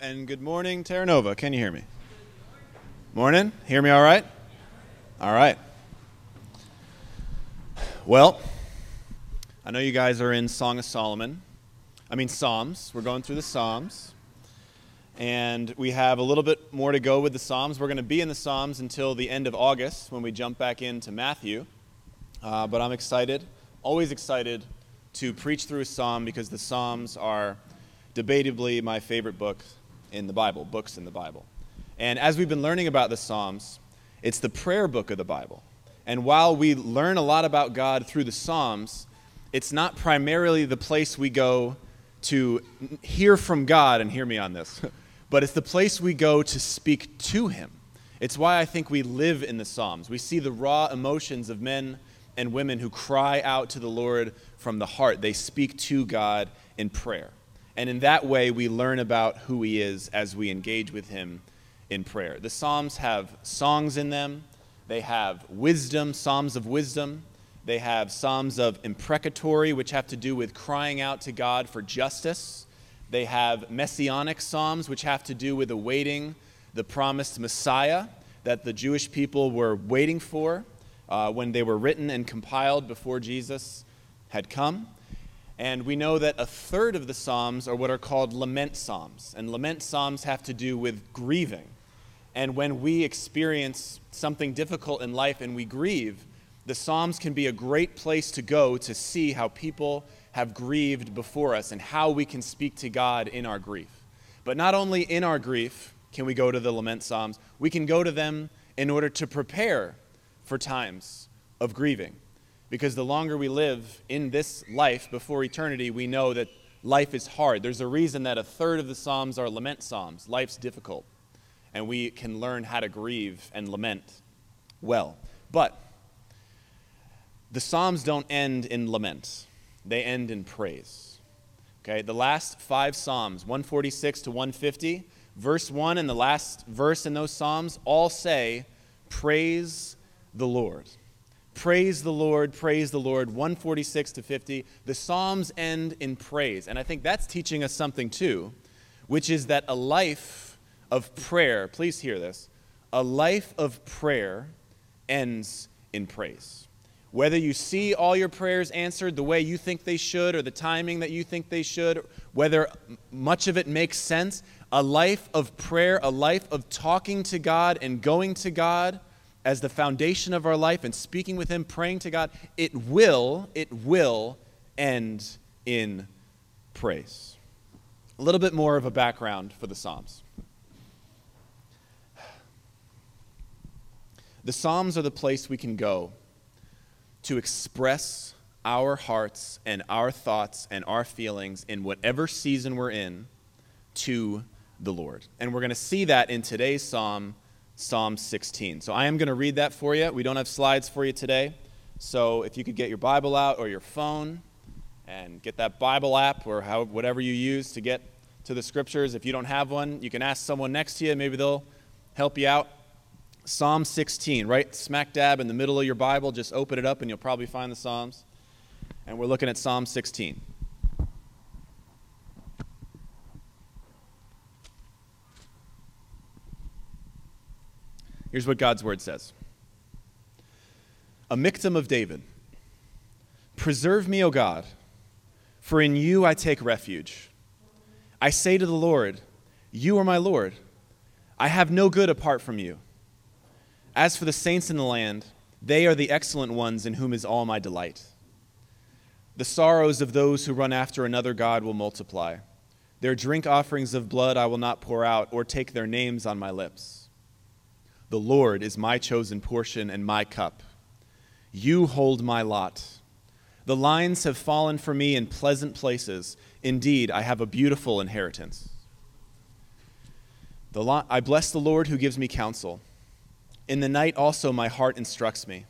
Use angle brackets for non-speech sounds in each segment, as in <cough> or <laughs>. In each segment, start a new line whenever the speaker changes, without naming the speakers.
and good morning, Terra Nova. Can you hear me? Morning. Hear me all right? All right. Well, I know you guys are in Song of Solomon. I mean, Psalms. We're going through the Psalms. And we have a little bit more to go with the Psalms. We're going to be in the Psalms until the end of August when we jump back into Matthew. Uh, but I'm excited, always excited to preach through a Psalm because the Psalms are debatably my favorite book in the Bible, books in the Bible. And as we've been learning about the Psalms, it's the prayer book of the Bible. And while we learn a lot about God through the Psalms, it's not primarily the place we go to hear from God, and hear me on this, <laughs> but it's the place we go to speak to Him. It's why I think we live in the Psalms. We see the raw emotions of men and women who cry out to the Lord from the heart. They speak to God in prayer. And in that way, we learn about who He is as we engage with Him in prayer. The Psalms have songs in them, they have wisdom, Psalms of wisdom. They have Psalms of imprecatory, which have to do with crying out to God for justice. They have messianic Psalms, which have to do with awaiting the promised Messiah that the Jewish people were waiting for uh, when they were written and compiled before Jesus had come. And we know that a third of the Psalms are what are called lament Psalms. And lament Psalms have to do with grieving. And when we experience something difficult in life and we grieve, the Psalms can be a great place to go to see how people have grieved before us and how we can speak to God in our grief. But not only in our grief can we go to the lament Psalms, we can go to them in order to prepare for times of grieving. Because the longer we live in this life before eternity, we know that life is hard. There's a reason that a third of the Psalms are lament Psalms. Life's difficult. And we can learn how to grieve and lament well. But the Psalms don't end in lament, they end in praise. Okay, the last five Psalms, 146 to 150, verse 1 and the last verse in those Psalms all say, Praise the Lord. Praise the Lord, praise the Lord, 146 to 50. The Psalms end in praise. And I think that's teaching us something too, which is that a life of prayer, please hear this, a life of prayer ends in praise. Whether you see all your prayers answered the way you think they should or the timing that you think they should, whether much of it makes sense, a life of prayer, a life of talking to God and going to God as the foundation of our life and speaking with Him, praying to God, it will, it will end in praise. A little bit more of a background for the Psalms. The Psalms are the place we can go to express our hearts and our thoughts and our feelings in whatever season we're in to the Lord. And we're going to see that in today's Psalm Psalm 16. So I am going to read that for you. We don't have slides for you today. So if you could get your Bible out or your phone and get that Bible app or how, whatever you use to get to the scriptures. If you don't have one, you can ask someone next to you. Maybe they'll help you out. Psalm 16, right smack dab in the middle of your Bible. Just open it up and you'll probably find the Psalms. And we're looking at Psalm 16. Here's what God's word says A Michtam of David Preserve me, O God, for in you I take refuge. I say to the Lord, You are my Lord. I have no good apart from you. As for the saints in the land, they are the excellent ones in whom is all my delight. The sorrows of those who run after another God will multiply. Their drink offerings of blood I will not pour out, or take their names on my lips. The Lord is my chosen portion and my cup. You hold my lot. The lines have fallen for me in pleasant places. Indeed, I have a beautiful inheritance. Lo- I bless the Lord who gives me counsel. In the night also my heart instructs me.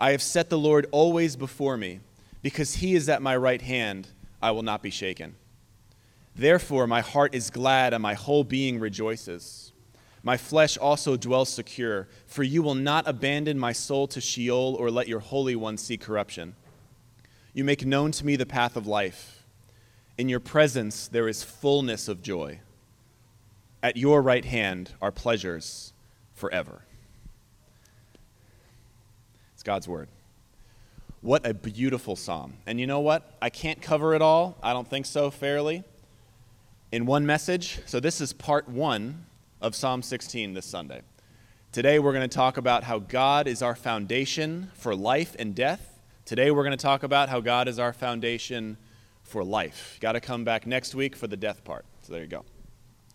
I have set the Lord always before me. Because he is at my right hand, I will not be shaken. Therefore, my heart is glad and my whole being rejoices. My flesh also dwells secure, for you will not abandon my soul to Sheol or let your Holy One see corruption. You make known to me the path of life. In your presence there is fullness of joy. At your right hand are pleasures forever. It's God's word. What a beautiful psalm. And you know what? I can't cover it all. I don't think so fairly in one message. So this is part one of Psalm 16 this Sunday. Today we're going to talk about how God is our foundation for life and death. Today we're going to talk about how God is our foundation for life. Got to come back next week for the death part. So there you go.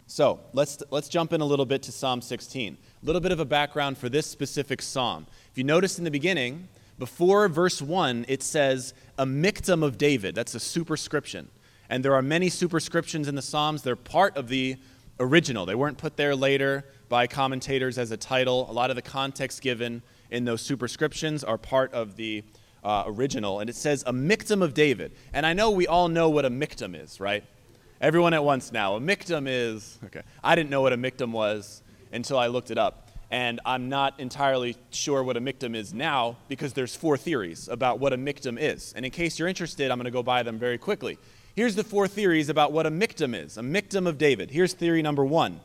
So let's, let's jump in a little bit to Psalm 16. A little bit of a background for this specific psalm. If you notice in the beginning, before verse 1, it says, a miktam of David. That's a superscription. And there are many superscriptions in the Psalms. They're part of the original, they weren't put there later by commentators as a title. A lot of the context given in those superscriptions are part of the uh, original. And it says, a miktam of David. And I know we all know what a miktam is, right? Everyone at once now. A miktam is, okay, I didn't know what a miktam was until I looked it up. And I'm not entirely sure what a miktam is now because there's four theories about what a miktam is. And in case you're interested, I'm going to go by them very quickly. Here's the four theories about what a miktam is a miktam of David. Here's theory number one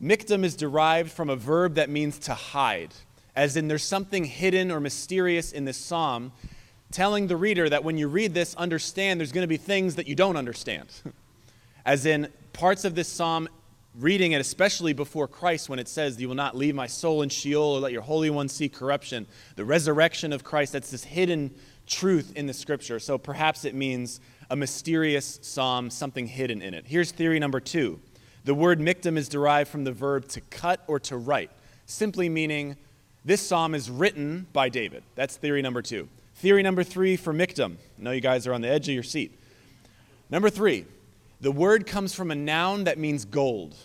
Miktam is derived from a verb that means to hide, as in there's something hidden or mysterious in this psalm, telling the reader that when you read this, understand there's going to be things that you don't understand. <laughs> as in parts of this psalm, reading it, especially before Christ, when it says, You will not leave my soul in Sheol or let your Holy One see corruption. The resurrection of Christ, that's this hidden truth in the scripture. So perhaps it means a mysterious psalm, something hidden in it. Here's theory number two the word miktam is derived from the verb to cut or to write, simply meaning this psalm is written by David. That's theory number two. Theory number three for miktam. I know you guys are on the edge of your seat. Number three, the word comes from a noun that means gold.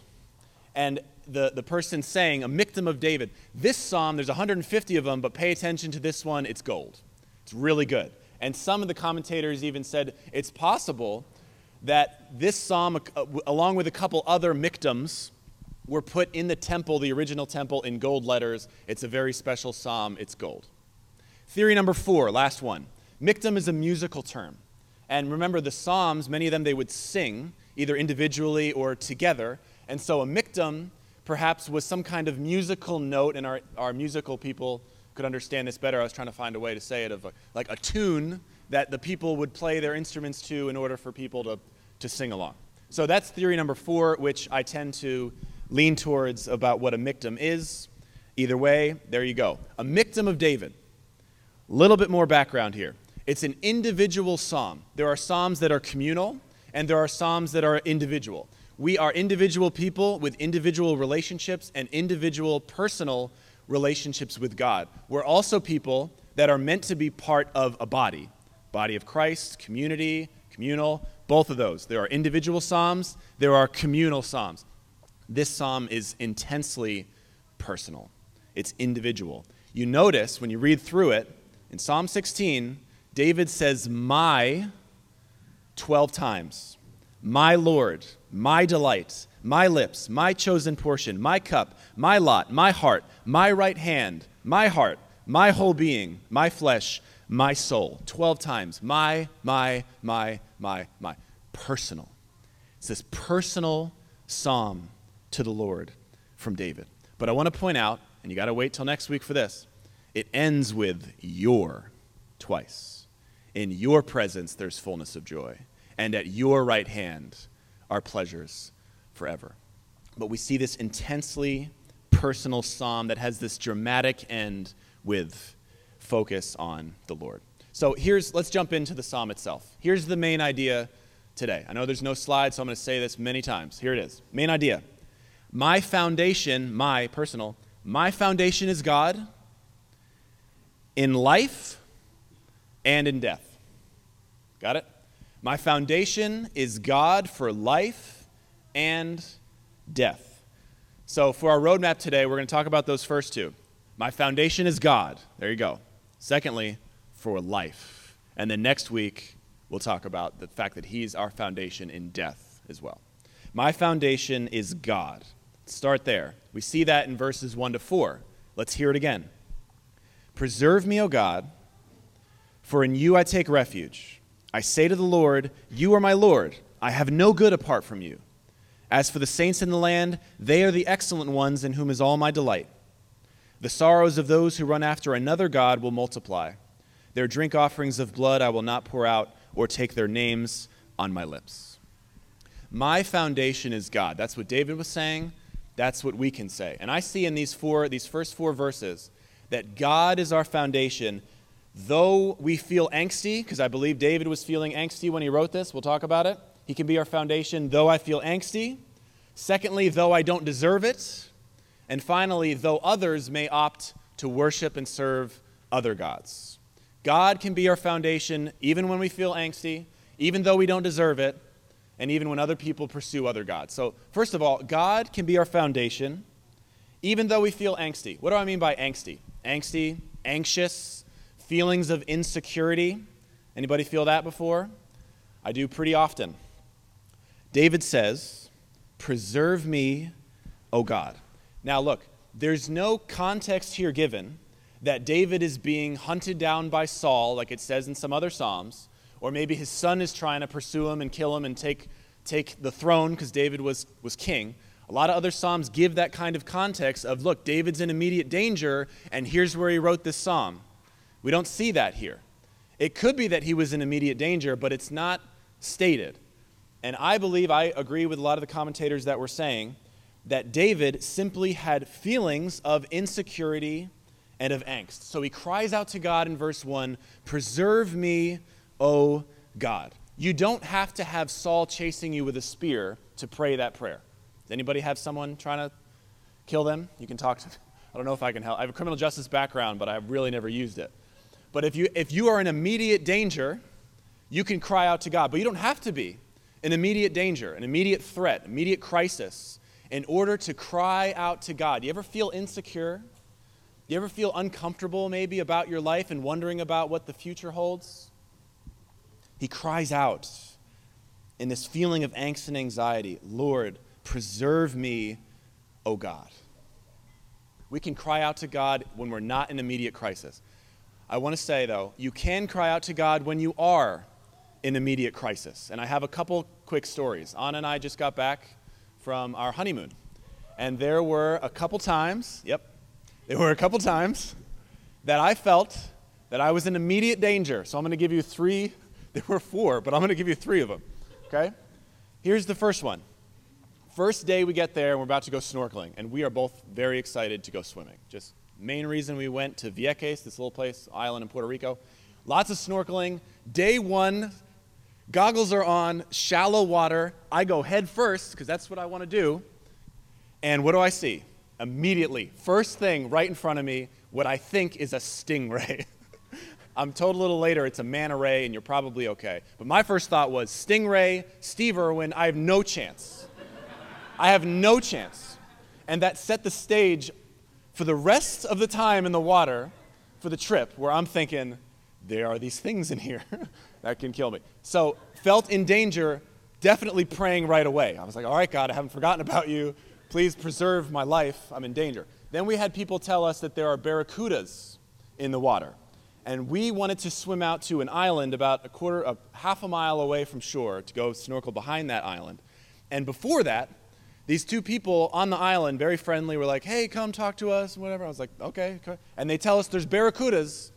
And the, the person saying, a miktam of David, this psalm, there's 150 of them, but pay attention to this one, it's gold. It's really good. And some of the commentators even said it's possible that this psalm, uh, along with a couple other miktams, were put in the temple, the original temple, in gold letters. It's a very special psalm, it's gold. Theory number four, last one. Miktam is a musical term. And remember, the Psalms, many of them they would sing, either individually or together. And so a miktam perhaps was some kind of musical note, and our, our musical people could understand this better, I was trying to find a way to say it of a, like a tune that the people would play their instruments to in order for people to, to sing along. So that's theory number four, which I tend to lean towards about what a miktam is. Either way, there you go. A miktam of David. A little bit more background here. It's an individual psalm. There are psalms that are communal, and there are psalms that are individual. We are individual people with individual relationships and individual personal relationships with God. We're also people that are meant to be part of a body body of Christ, community, communal, both of those. There are individual psalms, there are communal psalms. This psalm is intensely personal, it's individual. You notice when you read through it, in Psalm 16, David says, My 12 times. My Lord, my delight, my lips, my chosen portion, my cup, my lot, my heart, my right hand, my heart, my whole being, my flesh, my soul. 12 times. My, my, my, my, my. Personal. It's this personal psalm to the Lord from David. But I want to point out, and you got to wait till next week for this, it ends with your twice. In your presence, there's fullness of joy, and at your right hand are pleasures forever. But we see this intensely personal psalm that has this dramatic end with focus on the Lord. So here's let's jump into the psalm itself. Here's the main idea today. I know there's no slide, so I'm going to say this many times. Here it is. Main idea. My foundation, my personal, my foundation is God in life and in death. Got it? My foundation is God for life and death. So, for our roadmap today, we're going to talk about those first two. My foundation is God. There you go. Secondly, for life. And then next week, we'll talk about the fact that He's our foundation in death as well. My foundation is God. start there. We see that in verses 1 to 4. Let's hear it again. Preserve me, O God, for in you I take refuge. I say to the Lord, You are my Lord. I have no good apart from you. As for the saints in the land, they are the excellent ones in whom is all my delight. The sorrows of those who run after another God will multiply. Their drink offerings of blood I will not pour out or take their names on my lips. My foundation is God. That's what David was saying. That's what we can say. And I see in these four these first four verses that God is our foundation. Though we feel angsty, because I believe David was feeling angsty when he wrote this, we'll talk about it. He can be our foundation, though I feel angsty. Secondly, though I don't deserve it. And finally, though others may opt to worship and serve other gods. God can be our foundation even when we feel angsty, even though we don't deserve it, and even when other people pursue other gods. So, first of all, God can be our foundation even though we feel angsty. What do I mean by angsty? Angsty, anxious, feelings of insecurity. Anybody feel that before? I do pretty often. David says, Preserve me, O God. Now, look, there's no context here given that David is being hunted down by Saul, like it says in some other Psalms, or maybe his son is trying to pursue him and kill him and take, take the throne because David was, was king. A lot of other Psalms give that kind of context of, look, David's in immediate danger, and here's where he wrote this Psalm. We don't see that here. It could be that he was in immediate danger, but it's not stated. And I believe, I agree with a lot of the commentators that were saying that David simply had feelings of insecurity and of angst. So he cries out to God in verse 1 Preserve me, O God. You don't have to have Saul chasing you with a spear to pray that prayer. Does anybody have someone trying to kill them? You can talk to. <laughs> I don't know if I can help. I have a criminal justice background, but I've really never used it. But if you, if you are in immediate danger, you can cry out to God. But you don't have to be in immediate danger, an immediate threat, immediate crisis, in order to cry out to God. Do you ever feel insecure? Do you ever feel uncomfortable maybe about your life and wondering about what the future holds? He cries out in this feeling of angst and anxiety Lord, preserve me, O God. We can cry out to God when we're not in immediate crisis. I want to say, though, you can cry out to God when you are in immediate crisis. And I have a couple quick stories. Anna and I just got back from our honeymoon. And there were a couple times, yep, there were a couple times that I felt that I was in immediate danger. So I'm going to give you three, <laughs> there were four, but I'm going to give you three of them. Okay? Here's the first one. First day we get there, and we're about to go snorkeling, and we are both very excited to go swimming. Just Main reason we went to Vieques, this little place, island in Puerto Rico. Lots of snorkeling. Day one, goggles are on, shallow water. I go head first because that's what I want to do. And what do I see? Immediately, first thing right in front of me, what I think is a stingray. <laughs> I'm told a little later it's a manta ray, and you're probably okay. But my first thought was stingray, Steve Irwin, I have no chance. I have no chance. And that set the stage for the rest of the time in the water for the trip where I'm thinking, there are these things in here <laughs> that can kill me. So, felt in danger, definitely praying right away. I was like, all right, God, I haven't forgotten about you. Please preserve my life. I'm in danger. Then we had people tell us that there are barracudas in the water. And we wanted to swim out to an island about a quarter, a half a mile away from shore to go snorkel behind that island. And before that, these two people on the island, very friendly, were like, hey, come talk to us, whatever. I was like, okay. And they tell us there's barracudas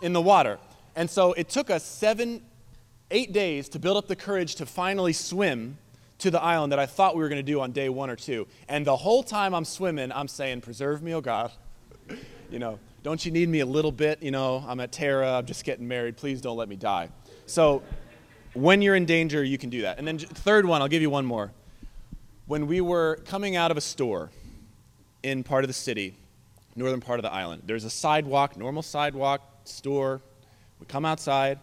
in the water. And so it took us seven, eight days to build up the courage to finally swim to the island that I thought we were going to do on day one or two. And the whole time I'm swimming, I'm saying, Preserve me, oh God. <laughs> you know, don't you need me a little bit? You know, I'm at Terra, I'm just getting married. Please don't let me die. So when you're in danger, you can do that. And then, third one, I'll give you one more when we were coming out of a store in part of the city, northern part of the island, there's a sidewalk, normal sidewalk, store. We come outside,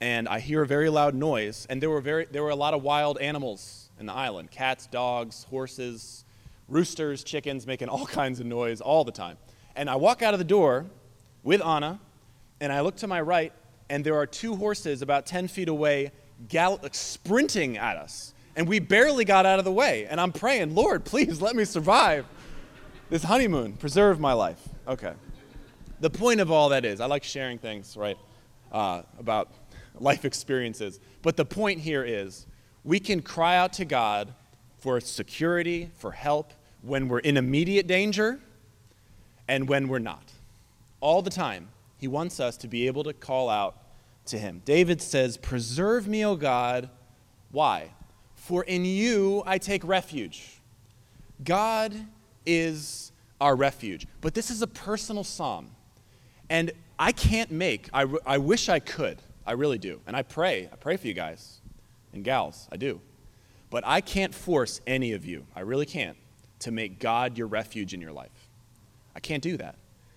and I hear a very loud noise, and there were, very, there were a lot of wild animals in the island cats, dogs, horses, roosters, chickens, making all <laughs> kinds of noise all the time. And I walk out of the door with Anna, and I look to my right, and there are two horses about 10 feet away gall- sprinting at us and we barely got out of the way. And I'm praying, Lord, please let me survive this honeymoon. Preserve my life. Okay. The point of all that is, I like sharing things, right, uh, about life experiences. But the point here is, we can cry out to God for security, for help, when we're in immediate danger, and when we're not. All the time, He wants us to be able to call out to Him. David says, Preserve me, O God. Why? For in you I take refuge. God is our refuge. But this is a personal psalm. And I can't make, I, I wish I could. I really do. And I pray. I pray for you guys and gals. I do. But I can't force any of you, I really can't, to make God your refuge in your life. I can't do that.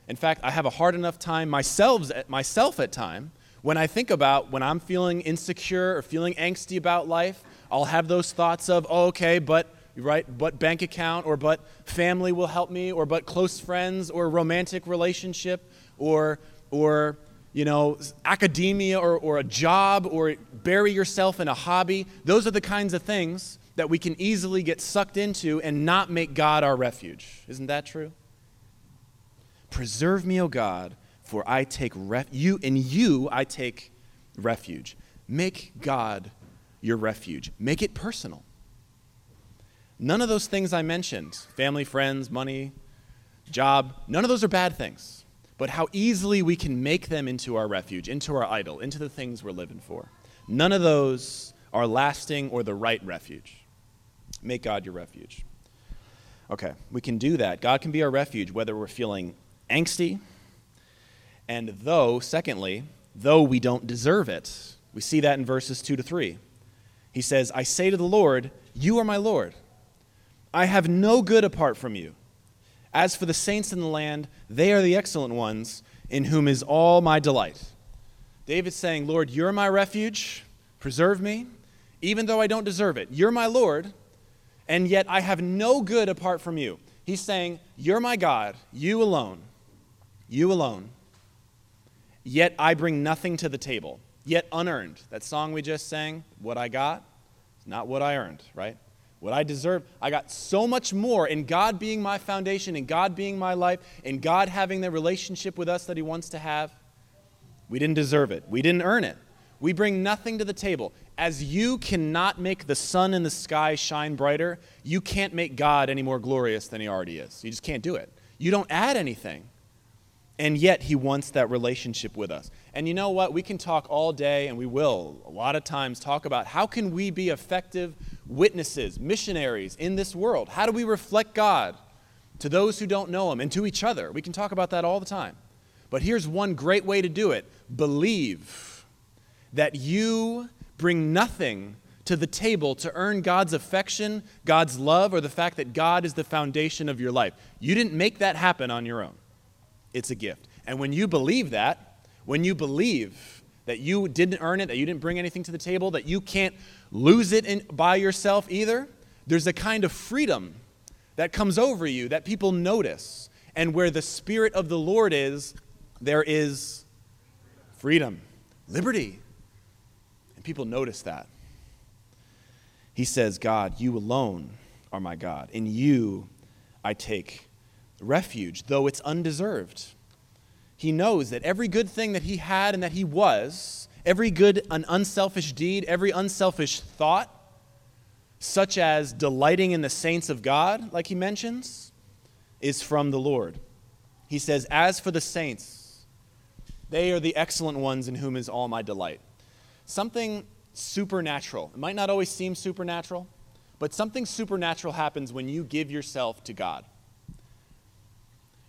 In fact, I have a hard enough time myself, myself at time when I think about when I'm feeling insecure or feeling angsty about life, I'll have those thoughts of, oh, okay, but right, but bank account or but family will help me or but close friends or romantic relationship or or you know, academia or, or a job or bury yourself in a hobby. Those are the kinds of things that we can easily get sucked into and not make God our refuge. Isn't that true? Preserve me, O God, for I take ref- you in you I take refuge. Make God your refuge. Make it personal. None of those things I mentioned, family, friends, money, job, none of those are bad things but how easily we can make them into our refuge, into our idol, into the things we're living for. None of those are lasting or the right refuge. Make God your refuge. Okay, we can do that. God can be our refuge whether we're feeling angsty, and though, secondly, though we don't deserve it. We see that in verses 2 to 3. He says, I say to the Lord, You are my Lord. I have no good apart from you. As for the saints in the land, they are the excellent ones, in whom is all my delight. David's saying, Lord, you're my refuge, preserve me, even though I don't deserve it. You're my Lord, and yet I have no good apart from you. He's saying, You're my God, you alone, you alone. Yet I bring nothing to the table, yet unearned. That song we just sang, What I Got, is not what I earned, right? What I deserve. I got so much more in God being my foundation, in God being my life, in God having the relationship with us that He wants to have. We didn't deserve it, we didn't earn it. We bring nothing to the table. As you cannot make the sun in the sky shine brighter, you can't make God any more glorious than He already is. You just can't do it. You don't add anything. And yet, He wants that relationship with us. And you know what? We can talk all day, and we will a lot of times talk about how can we be effective witnesses, missionaries in this world? How do we reflect God to those who don't know Him and to each other? We can talk about that all the time. But here's one great way to do it believe that you bring nothing to the table to earn God's affection, God's love, or the fact that God is the foundation of your life. You didn't make that happen on your own, it's a gift. And when you believe that, when you believe that you didn't earn it, that you didn't bring anything to the table, that you can't lose it in, by yourself either. There's a kind of freedom that comes over you that people notice. And where the Spirit of the Lord is, there is freedom, liberty. And people notice that. He says, God, you alone are my God. In you I take refuge, though it's undeserved he knows that every good thing that he had and that he was, every good an unselfish deed, every unselfish thought, such as delighting in the saints of God, like he mentions, is from the Lord. He says, As for the saints, they are the excellent ones in whom is all my delight. Something supernatural. It might not always seem supernatural, but something supernatural happens when you give yourself to God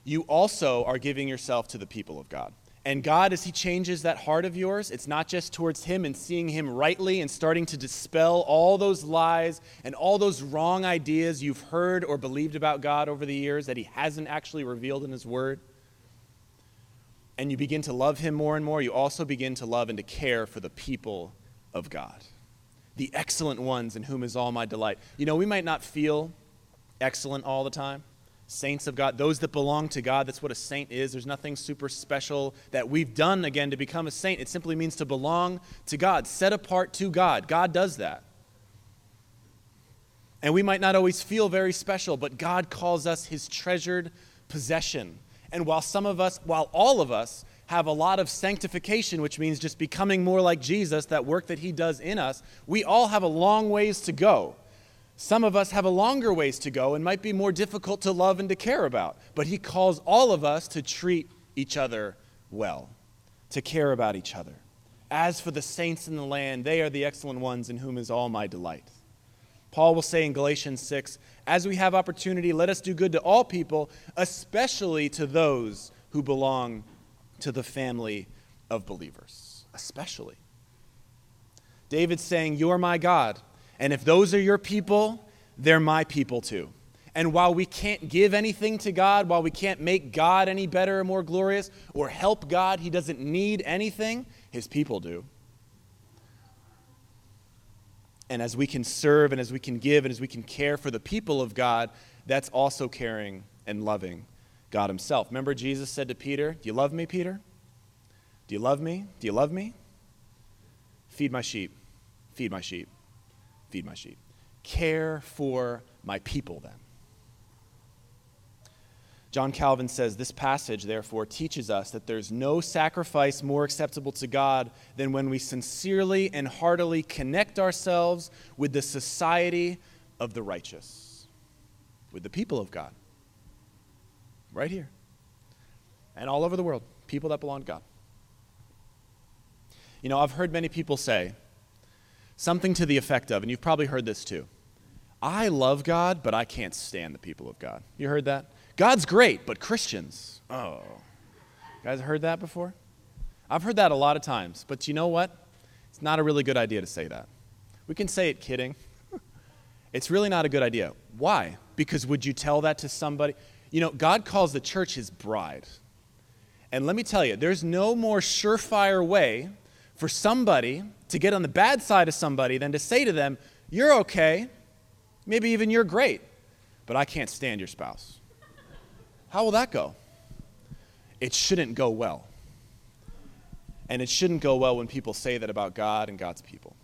you also are giving yourself to the people of God. And God, as He changes that heart of yours, it's not just towards Him and seeing Him rightly and starting to dispel all those lies and all those wrong ideas you've heard or believed about God over the years that He hasn't actually revealed in His Word. And you begin to love Him more and more, you also begin to love and to care for the people of God, the excellent ones in whom is all my delight. You know, we might not feel excellent all the time saints of God, those that belong to God. That's what a saint is. There's nothing super special that we've done again to become a saint. It simply means to belong to God, set apart to God. God does that. And we might not always feel very special, but God calls us his treasured possession. And while some of us, while all of us, have a lot of sanctification, which means just becoming more like Jesus, that work that he does in us, we all have a long ways to go Some of us have a longer ways to go and might be more difficult to love and to care about. But he calls all of us to treat each other well, to care about each other. As for the saints in the land, they are the excellent ones in whom is all my delight. Paul will say in Galatians 6 As we have opportunity, let us do good to all people, especially to those who belong to the family of believers. Especially. David's saying, You're my God. And if those are your people, they're my people too. And while we can't give anything to God, while we can't make God any better or more glorious, or help God, He doesn't need anything, His people do. And as we can serve and as we can give and as we can care for the people of God, that's also caring and loving God Himself. Remember, Jesus said to Peter, Do you love me, Peter? Do you love me? Do you love me? Feed my sheep. Feed my sheep. Feed my sheep. Care for my people then. John Calvin says this passage, therefore, teaches us that there's no sacrifice more acceptable to God than when we sincerely and heartily connect ourselves with the society of the righteous, with the people of God. Right here. And all over the world, people that belong to God. You know, I've heard many people say something to the effect of, and you've probably heard this too I love God, but I can't stand the people of God. You heard that? God's great, but Christians, oh. You guys heard that before? I've heard that a lot of times, but you know what? It's not a really good idea to say that. We can say it kidding. <laughs> it's really not a good idea. Why? Because would you tell that to somebody? You know, God calls the church his bride. And let me tell you, there's no more surefire way for somebody to get on the bad side of somebody than to say to them, You're okay, maybe even you're great, but I can't stand your spouse. How will that go? It shouldn't go well. And it shouldn't go well when people say that about God and God's people.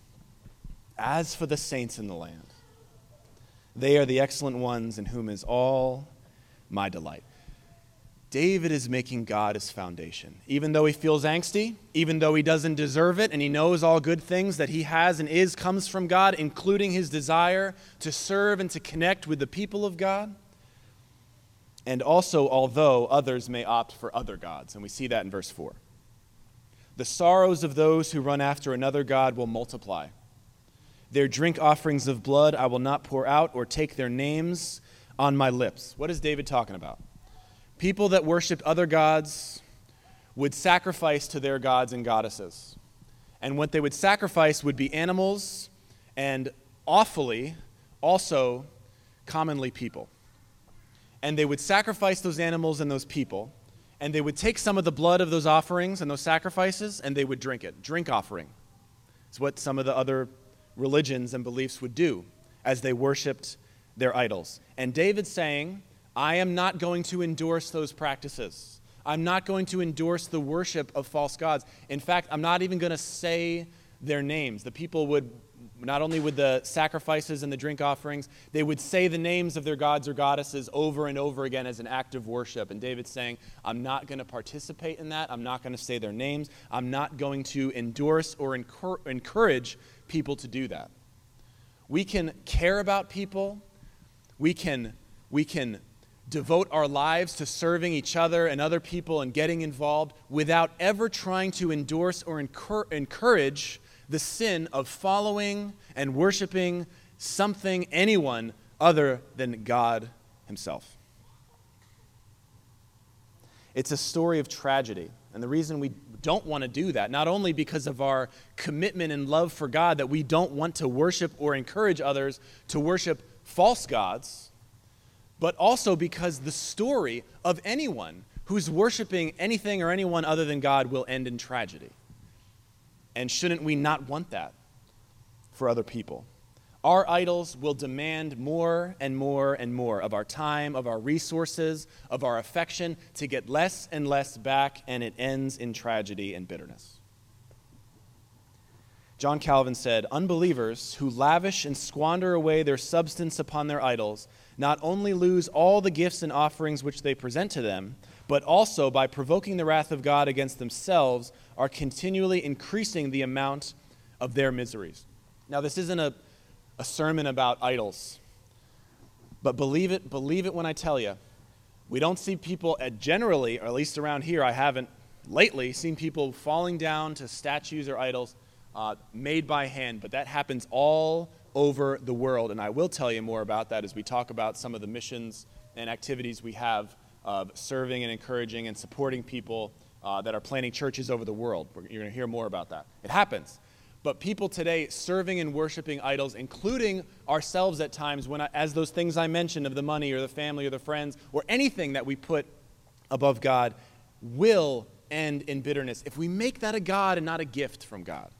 As for the saints in the land, they are the excellent ones in whom is all my delight. David is making God his foundation. Even though he feels angsty, even though he doesn't deserve it, and he knows all good things that he has and is comes from God, including his desire to serve and to connect with the people of God, and also although others may opt for other gods. And we see that in verse 4. The sorrows of those who run after another God will multiply. Their drink offerings of blood I will not pour out or take their names on my lips. What is David talking about? People that worshiped other gods would sacrifice to their gods and goddesses. And what they would sacrifice would be animals and awfully also commonly people and they would sacrifice those animals and those people, and they would take some of the blood of those offerings and those sacrifices, and they would drink it. Drink offering. It's what some of the other religions and beliefs would do as they worshiped their idols. And David's saying, I am not going to endorse those practices. I'm not going to endorse the worship of false gods. In fact, I'm not even going to say their names. The people would not only with the sacrifices and the drink offerings, they would say the names of their gods or goddesses over and over again as an act of worship. And David's saying, I'm not going to participate in that. I'm not going to say their names. I'm not going to endorse or encourage people to do that. We can care about people. We can, we can devote our lives to serving each other and other people and getting involved without ever trying to endorse or encourage the sin of following and worshiping something, anyone other than God Himself. It's a story of tragedy. And the reason we don't want to do that, not only because of our commitment and love for God, that we don't want to worship or encourage others to worship false gods, but also because the story of anyone who's worshiping anything or anyone other than God will end in tragedy. And shouldn't we not want that for other people? Our idols will demand more and more and more of our time, of our resources, of our affection to get less and less back, and it ends in tragedy and bitterness. John Calvin said, Unbelievers who lavish and squander away their substance upon their idols not only lose all the gifts and offerings which they present to them, but also by provoking the wrath of God against themselves are continually increasing the amount of their miseries. Now, this isn't a, a sermon about idols. But believe it, believe it when I tell you, we don't see people generally, or at least around here, I haven't lately seen people falling down to statues or idols uh, made by hand, but that happens all over the world. And I will tell you more about that as we talk about some of the missions and activities we have of serving and encouraging and supporting people uh, that are planting churches over the world. You're going to hear more about that. It happens. But people today serving and worshiping idols, including ourselves at times, when I, as those things I mentioned of the money or the family or the friends or anything that we put above God, will end in bitterness if we make that a God and not a gift from God.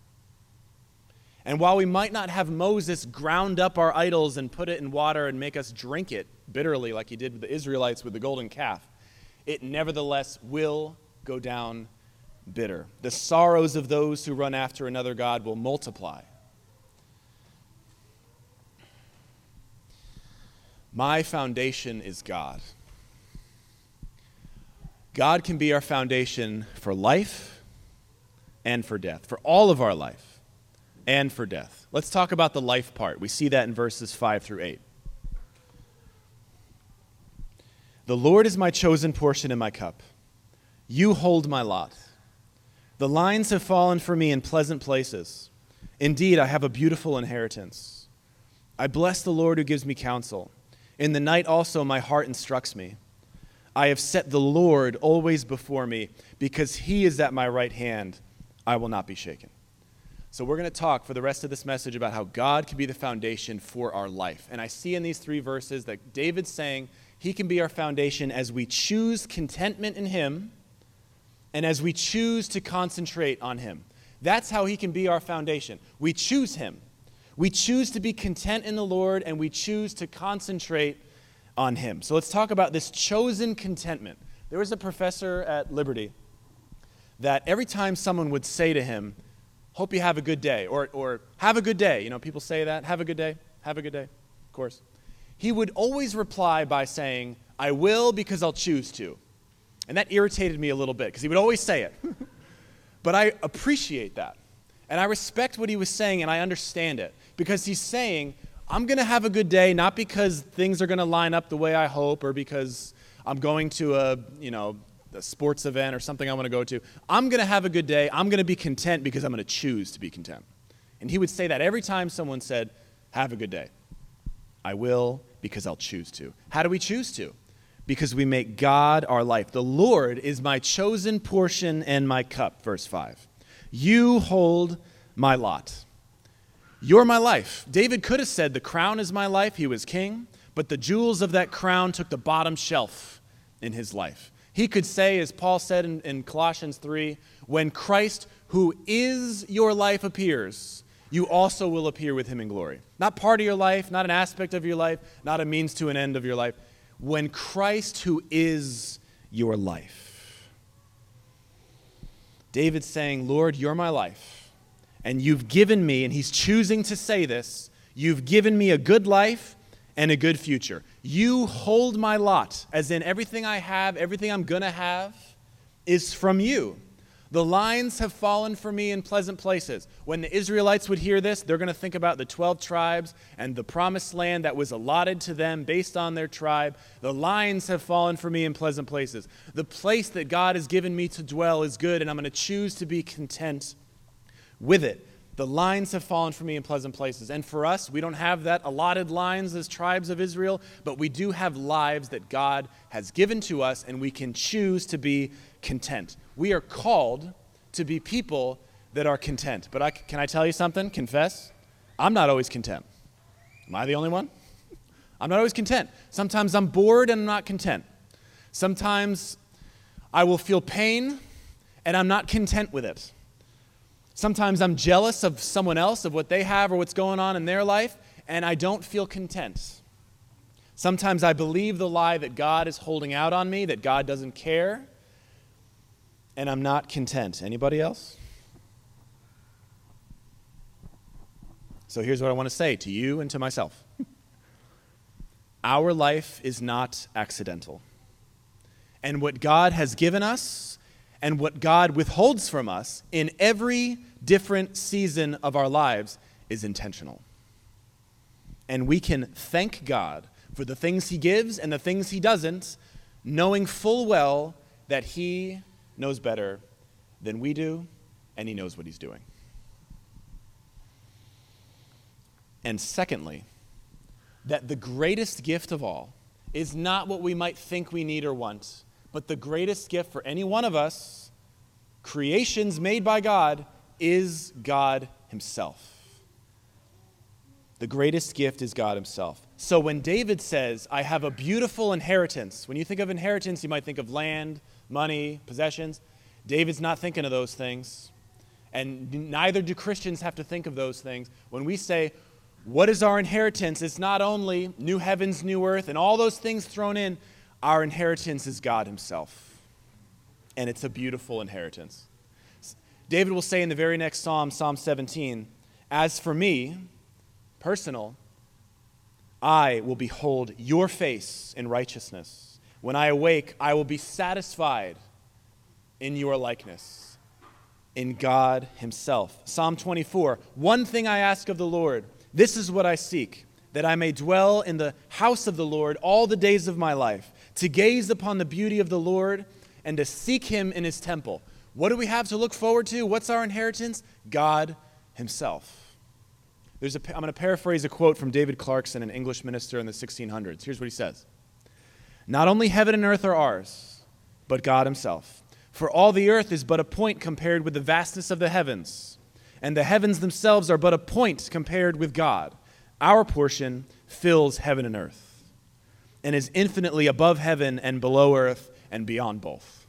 And while we might not have Moses ground up our idols and put it in water and make us drink it bitterly like he did with the Israelites with the golden calf, it nevertheless will go down bitter. The sorrows of those who run after another God will multiply. My foundation is God. God can be our foundation for life and for death, for all of our life and for death. Let's talk about the life part. We see that in verses 5 through 8. The Lord is my chosen portion in my cup. You hold my lot. The lines have fallen for me in pleasant places. Indeed, I have a beautiful inheritance. I bless the Lord who gives me counsel. In the night also my heart instructs me. I have set the Lord always before me, because he is at my right hand. I will not be shaken. So, we're going to talk for the rest of this message about how God can be the foundation for our life. And I see in these three verses that David's saying he can be our foundation as we choose contentment in him and as we choose to concentrate on him. That's how he can be our foundation. We choose him. We choose to be content in the Lord and we choose to concentrate on Him. So let's talk about this chosen contentment. There was a professor at Liberty that every time someone would say to him, Hope you have a good day, or, or have a good day, you know, people say that, have a good day, have a good day, of course. He would always reply by saying, I will because I'll choose to. And that irritated me a little bit because he would always say it. <laughs> but I appreciate that. And I respect what he was saying and I understand it because he's saying, I'm going to have a good day, not because things are going to line up the way I hope or because I'm going to a, you know, a sports event or something I want to go to. I'm going to have a good day. I'm going to be content because I'm going to choose to be content. And he would say that every time someone said, Have a good day. I will because I'll choose to. How do we choose to? Because we make God our life. The Lord is my chosen portion and my cup, verse 5. You hold my lot. You're my life. David could have said, The crown is my life. He was king, but the jewels of that crown took the bottom shelf in his life. He could say, as Paul said in, in Colossians 3, when Christ, who is your life, appears, you also will appear with him in glory. Not part of your life, not an aspect of your life, not a means to an end of your life. When Christ, who is your life. David's saying, Lord, you're my life and you've given me, and he's choosing to say this, you've given me a good life and a good future. You hold my lot, as in everything I have, everything I'm going to have, is from you. The lines have fallen for me in pleasant places. When the Israelites would hear this, they're going to think about the 12 tribes and the promised land that was allotted to them based on their tribe. The lines have fallen for me in pleasant places. The place that God has given me to dwell is good, and I'm going to choose to be content with it. The lines have fallen for me in pleasant places. And for us, we don't have that allotted lines as tribes of Israel, but we do have lives that God has given to us, and we can choose to be content. We are called to be people that are content. But I, can I tell you something? Confess? I'm not always content. Am I the only one? I'm not always content. Sometimes I'm bored and I'm not content. Sometimes I will feel pain and I'm not content with it. Sometimes I'm jealous of someone else, of what they have or what's going on in their life, and I don't feel content. Sometimes I believe the lie that God is holding out on me, that God doesn't care, and I'm not content. Anybody else? So here's what I want to say to you and to myself <laughs> Our life is not accidental. And what God has given us and what God withholds from us in every different season of our lives is intentional. And we can thank God for the things He gives and the things He doesn't, knowing full well that He knows better than we do and He knows what He's doing. And secondly, that the greatest gift of all is not what we might think we need or want, but the greatest gift for any one of us, creations made by God, is God Himself. The greatest gift is God Himself. So when David says, I have a beautiful inheritance, when you think of inheritance, you might think of land, money, possessions. David's not thinking of those things. And neither do Christians have to think of those things. When we say, what is our inheritance? It's not only new heavens, new earth, and all those things thrown in. Our inheritance is God Himself. And it's a beautiful inheritance. David will say in the very next psalm, Psalm 17, As for me, personal, I will behold your face in righteousness. When I awake, I will be satisfied in your likeness, in God Himself. Psalm 24, One thing I ask of the Lord this is what I seek, that I may dwell in the house of the Lord all the days of my life, to gaze upon the beauty of the Lord and to seek him in his temple. What do we have to look forward to? What's our inheritance? God himself. There's a, I'm going to paraphrase a quote from David Clarkson, an English minister in the 1600s. Here's what he says Not only heaven and earth are ours, but God himself. For all the earth is but a point compared with the vastness of the heavens and the heavens themselves are but a point compared with God. Our portion fills heaven and earth and is infinitely above heaven and below earth and beyond both.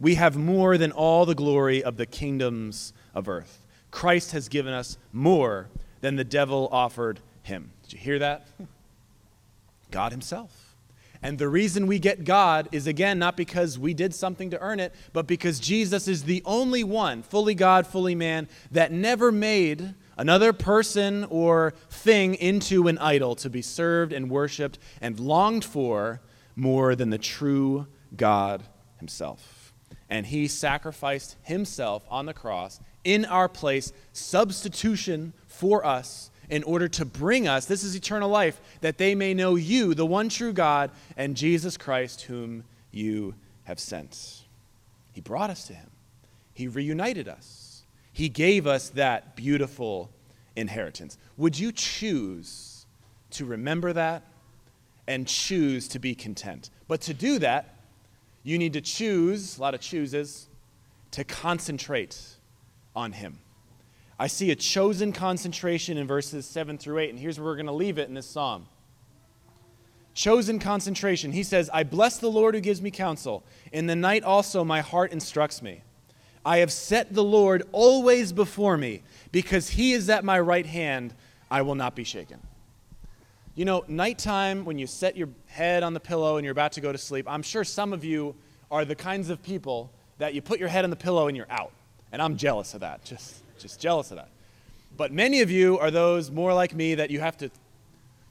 We have more than all the glory of the kingdoms of earth. Christ has given us more than the devil offered him. Did you hear that? God Himself. And the reason we get God is again not because we did something to earn it, but because Jesus is the only one, fully God, fully man, that never made another person or thing into an idol to be served and worshiped and longed for more than the true God himself. And he sacrificed himself on the cross in our place, substitution for us in order to bring us, this is eternal life, that they may know you, the one true God, and Jesus Christ, whom you have sent. He brought us to him, He reunited us, He gave us that beautiful inheritance. Would you choose to remember that and choose to be content? But to do that, you need to choose, a lot of chooses, to concentrate on Him. I see a chosen concentration in verses 7 through 8, and here's where we're going to leave it in this psalm. Chosen concentration. He says, I bless the Lord who gives me counsel. In the night also my heart instructs me. I have set the Lord always before me, because he is at my right hand, I will not be shaken. You know, nighttime, when you set your head on the pillow and you're about to go to sleep, I'm sure some of you are the kinds of people that you put your head on the pillow and you're out. And I'm jealous of that. Just just jealous of that. But many of you are those more like me that you have to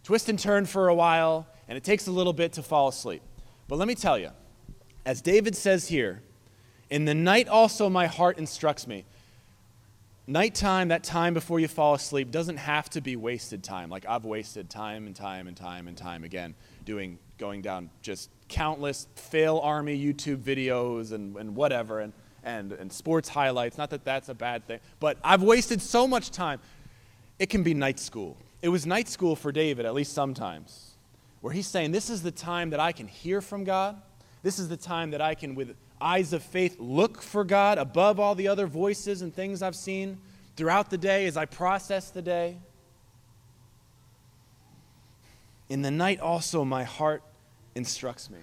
twist and turn for a while, and it takes a little bit to fall asleep. But let me tell you, as David says here, in the night also my heart instructs me. Nighttime, that time before you fall asleep, doesn't have to be wasted time. Like I've wasted time and time and time and time again doing, going down just countless FailArmy YouTube videos and, and whatever. And and, and sports highlights. Not that that's a bad thing, but I've wasted so much time. It can be night school. It was night school for David, at least sometimes, where he's saying, This is the time that I can hear from God. This is the time that I can, with eyes of faith, look for God above all the other voices and things I've seen throughout the day as I process the day. In the night also, my heart instructs me.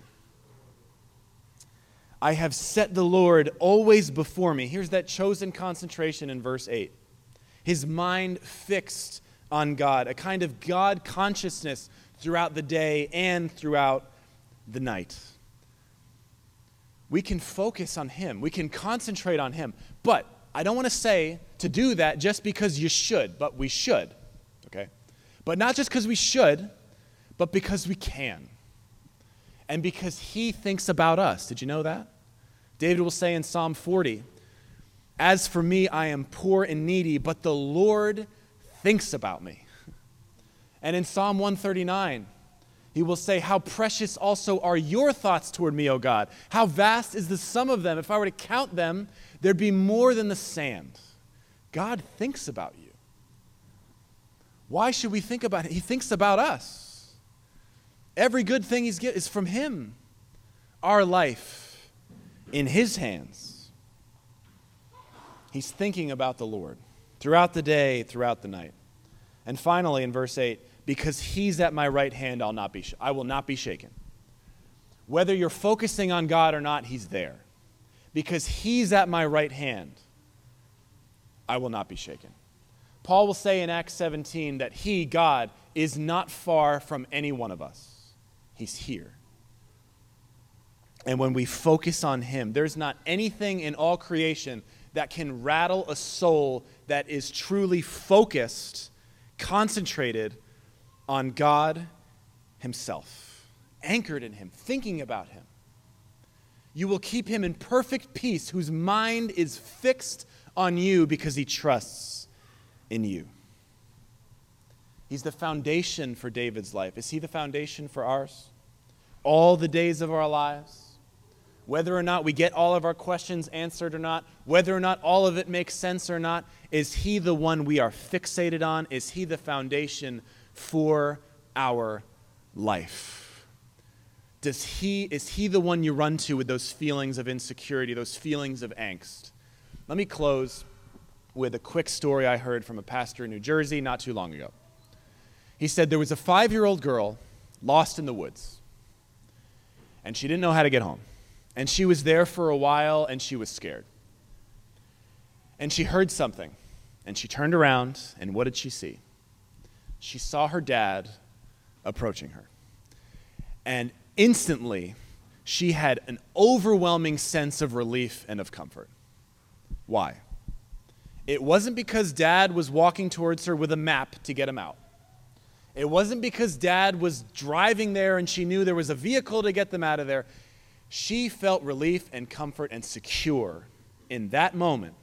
I have set the Lord always before me. Here's that chosen concentration in verse 8. His mind fixed on God, a kind of God consciousness throughout the day and throughout the night. We can focus on Him, we can concentrate on Him. But I don't want to say to do that just because you should, but we should. Okay? But not just because we should, but because we can and because he thinks about us. Did you know that? David will say in Psalm 40, As for me, I am poor and needy, but the Lord thinks about me. And in Psalm 139, he will say, How precious also are your thoughts toward me, O God. How vast is the sum of them. If I were to count them, there'd be more than the sand. God thinks about you. Why should we think about it? He thinks about us. Every good thing he's get is from him. Our life in his hands. He's thinking about the Lord throughout the day, throughout the night. And finally, in verse 8, because he's at my right hand, I'll not be sh- I will not be shaken. Whether you're focusing on God or not, he's there. Because he's at my right hand, I will not be shaken. Paul will say in Acts 17 that he, God, is not far from any one of us. He's here. And when we focus on him, there's not anything in all creation that can rattle a soul that is truly focused, concentrated on God Himself, anchored in Him, thinking about Him. You will keep him in perfect peace, whose mind is fixed on you because he trusts in you. He's the foundation for David's life. Is he the foundation for ours? All the days of our lives? whether or not we get all of our questions answered or not, whether or not all of it makes sense or not, is He the one we are fixated on? Is He the foundation for our life? Does he, is He the one you run to with those feelings of insecurity, those feelings of angst? Let me close with a quick story I heard from a pastor in New Jersey not too long ago. He said there was a five year old girl lost in the woods, and she didn't know how to get home. And she was there for a while and she was scared. And she heard something. And she turned around, and what did she see? She saw her dad approaching her. And instantly, she had an overwhelming sense of relief and of comfort. Why? It wasn't because dad was walking towards her with a map to get him out. It wasn't because dad was driving there and she knew there was a vehicle to get them out of there. She felt relief and comfort and secure in that moment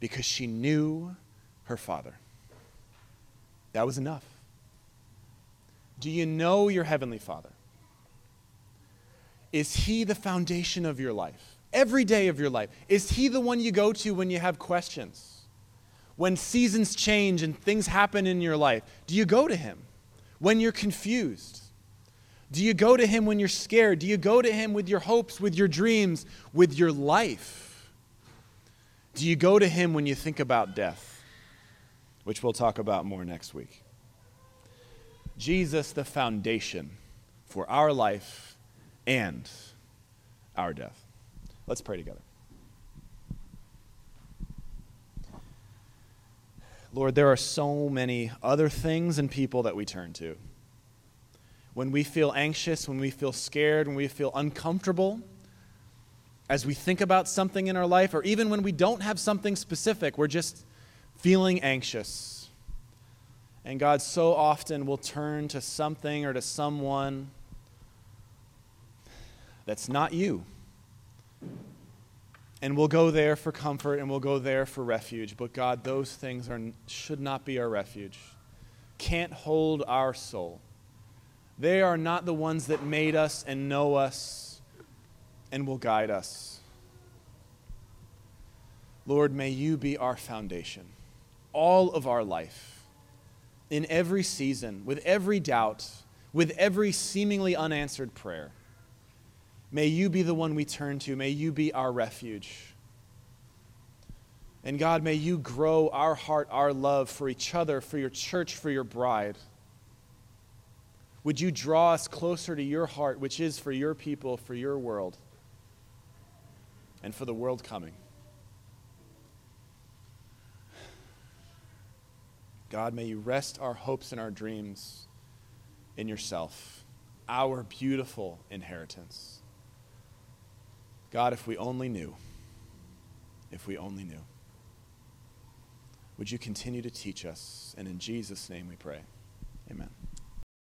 because she knew her father. That was enough. Do you know your heavenly father? Is he the foundation of your life? Every day of your life? Is he the one you go to when you have questions? When seasons change and things happen in your life, do you go to him? When you're confused? Do you go to Him when you're scared? Do you go to Him with your hopes, with your dreams, with your life? Do you go to Him when you think about death? Which we'll talk about more next week. Jesus, the foundation for our life and our death. Let's pray together. Lord, there are so many other things and people that we turn to when we feel anxious, when we feel scared, when we feel uncomfortable, as we think about something in our life, or even when we don't have something specific, we're just feeling anxious. And God so often will turn to something or to someone that's not you. And we'll go there for comfort and we'll go there for refuge. But God, those things are, should not be our refuge, can't hold our soul. They are not the ones that made us and know us and will guide us. Lord, may you be our foundation, all of our life, in every season, with every doubt, with every seemingly unanswered prayer. May you be the one we turn to. May you be our refuge. And God, may you grow our heart, our love for each other, for your church, for your bride. Would you draw us closer to your heart, which is for your people, for your world, and for the world coming? God, may you rest our hopes and our dreams in yourself, our beautiful inheritance. God, if we only knew, if we only knew. Would you continue to teach us? And in Jesus' name we pray. Amen.